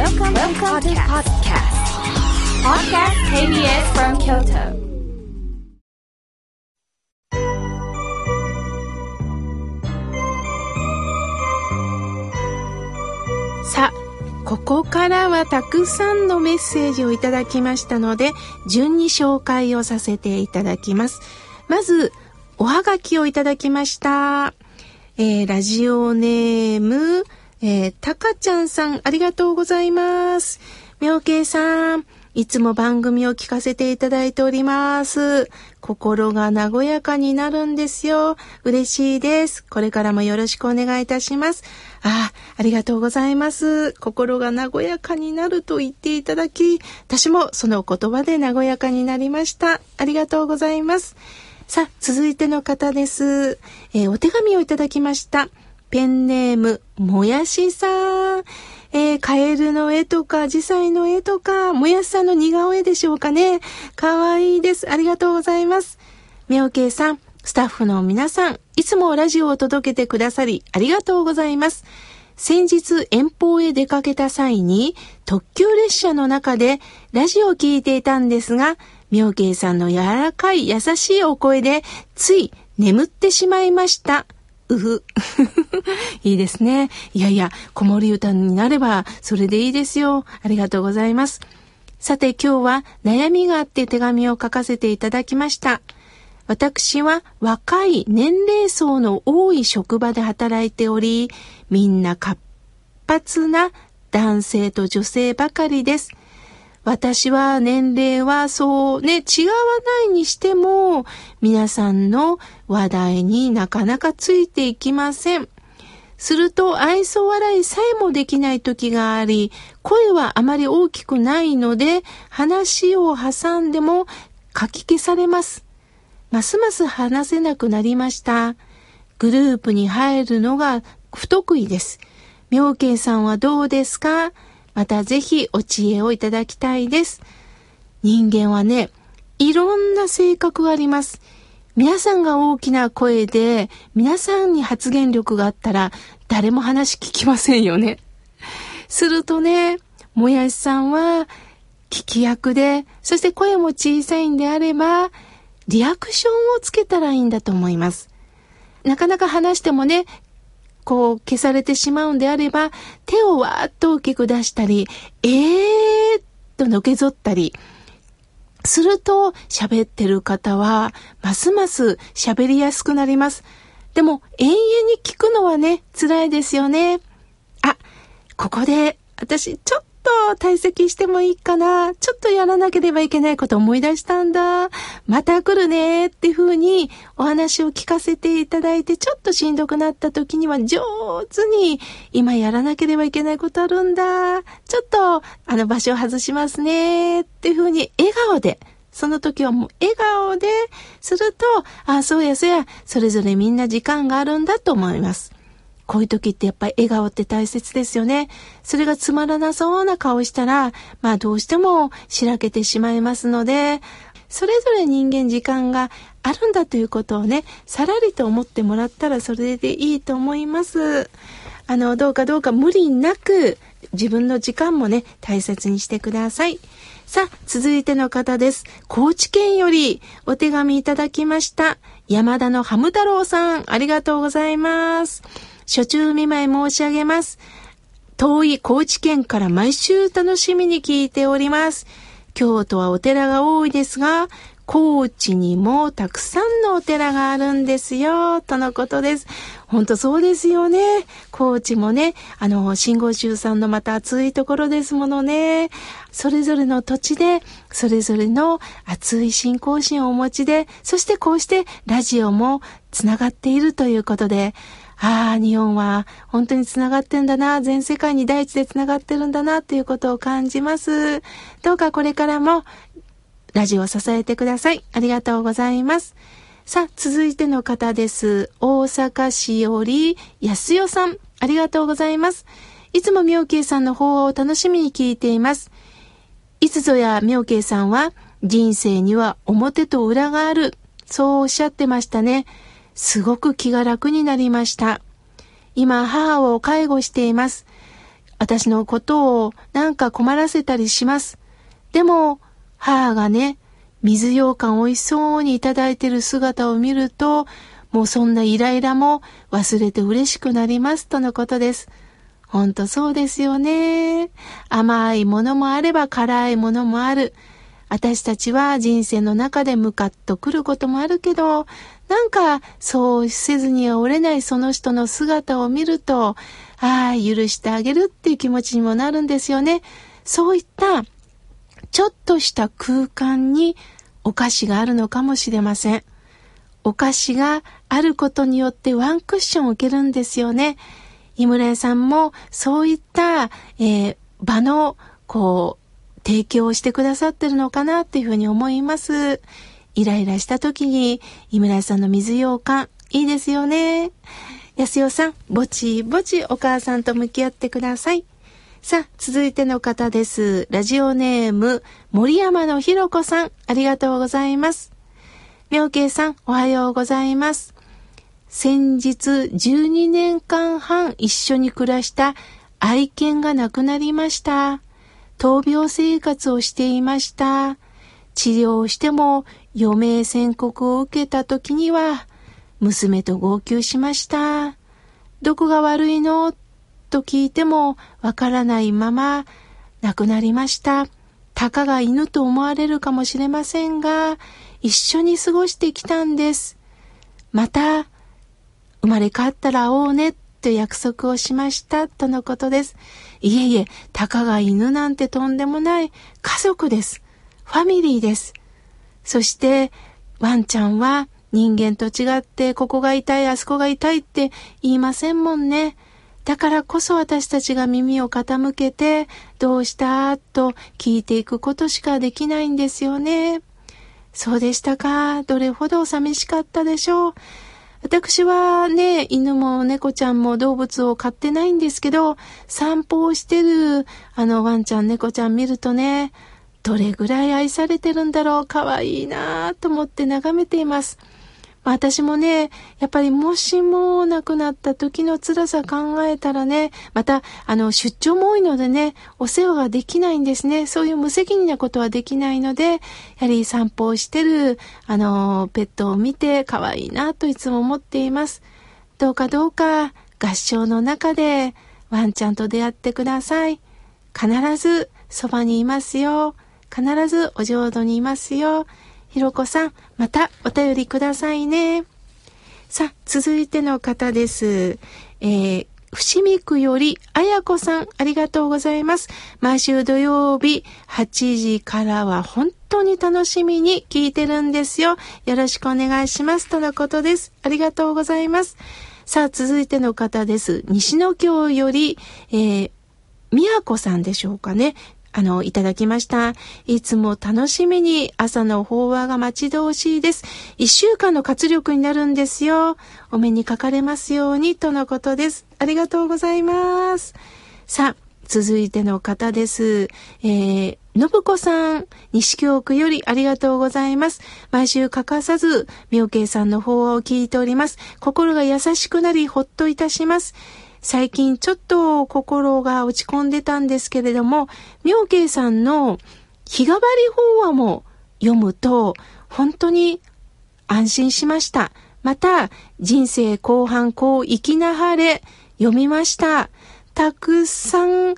Welcome, Welcome to podcast. Podcast KBS from Kyoto. さあ、ここからはたくさんのメッセージをいただきましたので、順に紹介をさせていただきます。まず、おはがきをいただきました。えー、ラジオネーム、えー、たかちゃんさん、ありがとうございます。みょうけいさん、いつも番組を聞かせていただいております。心が和やかになるんですよ。嬉しいです。これからもよろしくお願いいたします。ああ、りがとうございます。心が和やかになると言っていただき、私もその言葉で和やかになりました。ありがとうございます。さあ、続いての方です。えー、お手紙をいただきました。ペンネーム、もやしさん。えー、カエルの絵とか、ジサイの絵とか、もやしさんの似顔絵でしょうかね。かわいいです。ありがとうございます。みょうけいさん、スタッフの皆さん、いつもラジオを届けてくださり、ありがとうございます。先日遠方へ出かけた際に、特急列車の中でラジオを聞いていたんですが、妙慶さんの柔らかい優しいお声で、つい眠ってしまいました。うふ。いいですね。いやいや、子守歌になれば、それでいいですよ。ありがとうございます。さて今日は悩みがあって手紙を書かせていただきました。私は若い年齢層の多い職場で働いており、みんな活発な男性と女性ばかりです。私は年齢はそうね、違わないにしても、皆さんの話題になかなかついていきません。すると愛想笑いさえもできない時があり、声はあまり大きくないので、話を挟んでも書き消されます。ますます話せなくなりました。グループに入るのが不得意です。妙慶さんはどうですか？またぜひお知恵をいただきたいです。人間はね、いろんな性格があります。皆さんが大きな声で、皆さんに発言力があったら、誰も話聞きませんよね。するとね、もやしさんは、聞き役で、そして声も小さいんであれば、リアクションをつけたらいいんだと思います。なかなか話してもね、こう消されてしまうんであれば、手をわーっと大きく出したり、えーっとのけぞったり、すると喋ってる方は、ますます喋りやすくなります。でも、永遠に聞くのはね、辛いですよね。あ、ここで、私、ちょっと退席してもいいかな。ちょっとやらなければいけないこと思い出したんだ。また来るねっていう風にお話を聞かせていただいて、ちょっとしんどくなった時には上手に今やらなければいけないことあるんだ。ちょっとあの場所を外しますねっていう風に笑顔でその時はもう笑顔ですると、ああ、そうやそうや、それぞれみんな時間があるんだと思います。こういう時ってやっぱり笑顔って大切ですよね。それがつまらなそうな顔したら、まあどうしてもしらけてしまいますので、それぞれ人間時間があるんだということをね、さらりと思ってもらったらそれでいいと思います。あの、どうかどうか無理なく自分の時間もね、大切にしてください。さあ、続いての方です。高知県よりお手紙いただきました。山田のハム太郎さん、ありがとうございます。初中見舞い申し上げます。遠い高知県から毎週楽しみに聞いております。京都はお寺が多いですが、高知にもたくさんのお寺があるんですよ、とのことです。ほんとそうですよね。高知もね、あの、信号集さんのまた暑いところですものね。それぞれの土地で、それぞれの熱い信仰心をお持ちで、そしてこうしてラジオもつながっているということで、ああ、日本は本当につながってんだな、全世界に第一でつながってるんだな、ということを感じます。どうかこれからもラジオを支えてください。ありがとうございます。さあ、続いての方です。大阪市より安代さん。ありがとうございます。いつも妙慶さんの法話を楽しみに聞いています。いつぞや妙慶さんは人生には表と裏がある。そうおっしゃってましたね。すごく気が楽になりました。今、母を介護しています。私のことをなんか困らせたりします。でも、母がね、水羊羹美味しそうにいただいてる姿を見ると、もうそんなイライラも忘れて嬉しくなりますとのことです。ほんとそうですよね。甘いものもあれば辛いものもある。私たちは人生の中でムカッとくることもあるけど、なんかそうせずには折れないその人の姿を見ると、ああ、許してあげるっていう気持ちにもなるんですよね。そういったちょっとした空間にお菓子があるのかもしれません。お菓子があることによってワンクッションを受けるんですよね。井村屋さんもそういった、えー、場のこう提供をしてくださってるのかなっていうふうに思います。イライラした時に、井村さんの水羊羹、いいですよね。安代さん、ぼちぼちお母さんと向き合ってください。さあ、続いての方です。ラジオネーム、森山のひろこさん、ありがとうございます。妙慶さん、おはようございます。先日、12年間半一緒に暮らした愛犬が亡くなりました。闘病生活をしていました。治療をしても余命宣告を受けた時には、娘と号泣しました。どこが悪いの？と聞いてもわからないまま亡くなりました。たかが犬と思われるかもしれませんが、一緒に過ごしてきたんです。また、生まれ変わったら会おうねと約束をしましたとのことです。いえいえ、たかが犬なんてとんでもない家族です。ファミリーです。そして、ワンちゃんは人間と違ってここが痛い、あそこが痛いって言いませんもんね。だからこそ私たちが耳を傾けて、どうした？と聞いていくことしかできないんですよね。そうでしたか？どれほど寂しかったでしょう？私はね、犬も猫ちゃんも動物を飼ってないんですけど、散歩をしてるあのワンちゃん猫ちゃん見るとね、どれぐらい愛されてるんだろう、かわいいなぁと思って眺めています。まあ、私もね、やっぱりもしも亡くなった時の辛さ考えたらね、また、あの、出張も多いのでね、お世話ができないんですね。そういう無責任なことはできないので、やはり散歩をしてる、あの、ペットを見て可愛いなといつも思っています。どうかどうか、合唱の中で、ワンちゃんと出会ってください。必ずそばにいますよ。必ずお浄土にいますよ。ひろこさん、またお便りくださいね。さあ、続いての方です。えー、伏見区より、あやこさん、ありがとうございます。毎週土曜日8時からは本当に楽しみに聞いてるんですよ。よろしくお願いします。とのことです。ありがとうございます。さあ、続いての方です。西野京より、えー、みやこさんでしょうかね。あの、いただきました。いつも楽しみに朝の法話が待ち遠しいです。一週間の活力になるんですよ。お目にかかれますように、とのことです。ありがとうございます。さあ、続いての方です。えー、信子さん、西京区よりありがとうございます。毎週欠かさず、妙慶さんの法話を聞いております。心が優しくなり、ほっといたします。最近ちょっと心が落ち込んでたんですけれども、妙慶さんの日替わり法話も読むと、本当に安心しました。また、人生後半こう生きなはれ読みました。たくさん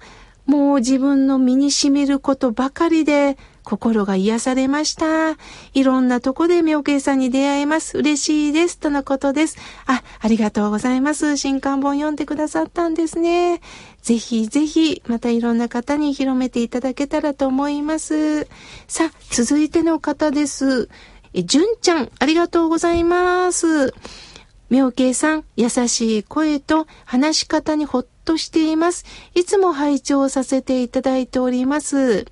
もう自分の身に染みることばかりで、心が癒されました。いろんなとこで妙慶さんに出会えます。嬉しいです。とのことです。あ、ありがとうございます。新刊本読んでくださったんですね。ぜひぜひ、またいろんな方に広めていただけたらと思います。さあ、続いての方です。え、純ちゃん、ありがとうございます。妙慶さん、優しい声と話し方にほっとしています。いつも拝聴させていただいております。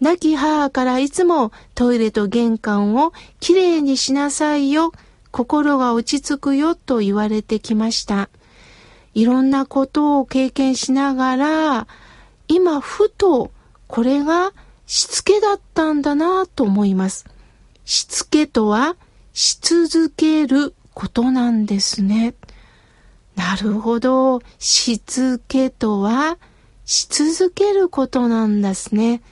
亡き母からいつもトイレと玄関をきれいにしなさいよ、心が落ち着くよと言われてきました。いろんなことを経験しながら、今ふとこれがしつけだったんだなと思います。しつけとはし続けることなんですね。なるほど。しつけとはし続けることなんですね。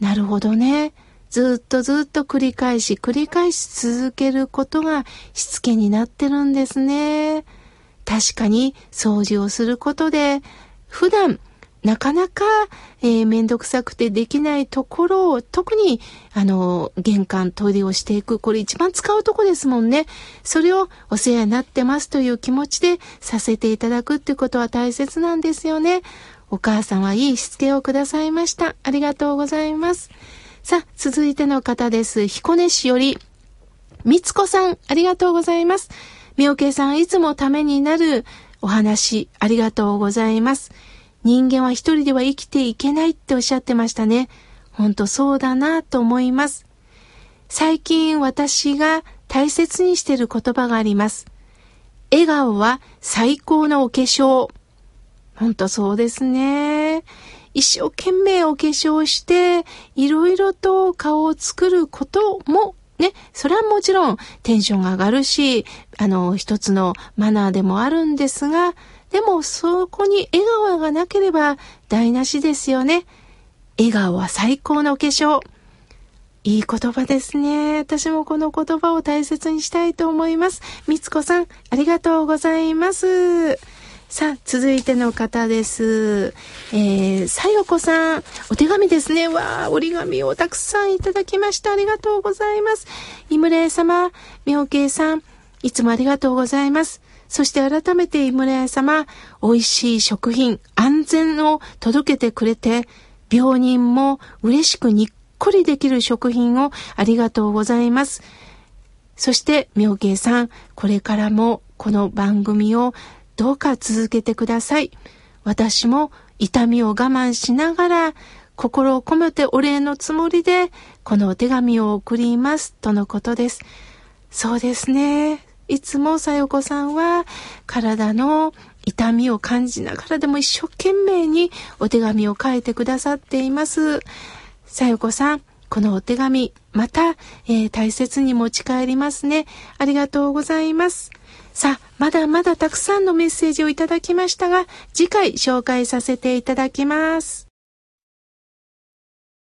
なるほどね。ずっとずっと繰り返し繰り返し続けることがしつけになってるんですね。確かに掃除をすることで普段なかなか、えー、めんどくさくてできないところを、特に、あの、玄関、トイレをしていく、これ一番使うとこですもんね。それをお世話になってますという気持ちでさせていただくってことは大切なんですよね。お母さんはいいしつけをくださいました。ありがとうございます。さあ、続いての方です。彦根市より、みつこさん、ありがとうございます。みおけさん、いつもためになるお話、ありがとうございます。人間は一人では生きていけないっておっしゃってましたね。ほんとそうだなと思います。最近私が大切にしている言葉があります。笑顔は最高のお化粧。ほんとそうですね。一生懸命お化粧して、いろいろと顔を作ることもね、それはもちろんテンションが上がるし、あの、一つのマナーでもあるんですが、でもそこに笑顔がなければ台無しですよね。笑顔は最高のお化粧。いい言葉ですね。私もこの言葉を大切にしたいと思います。みつこさん、ありがとうございます。さあ、続いての方です。えー、さよこさん、お手紙ですね。わあ、折り紙をたくさんいただきました。ありがとうございます。イムレイ様、妙慶さん、いつもありがとうございます。そして改めて井村屋様、美味しい食品、安全を届けてくれて、病人も嬉しくにっこりできる食品をありがとうございます。そして、妙慶さん、これからもこの番組をどうか続けてください。私も痛みを我慢しながら、心を込めてお礼のつもりで、このお手紙を送ります、とのことです。そうですね。いつもさよこさんは体の痛みを感じながらでも一生懸命にお手紙を書いてくださっています。さよこさん、このお手紙、また、えー、大切に持ち帰りますね。ありがとうございます。さあ、まだまだたくさんのメッセージをいただきましたが、次回紹介させていただきます。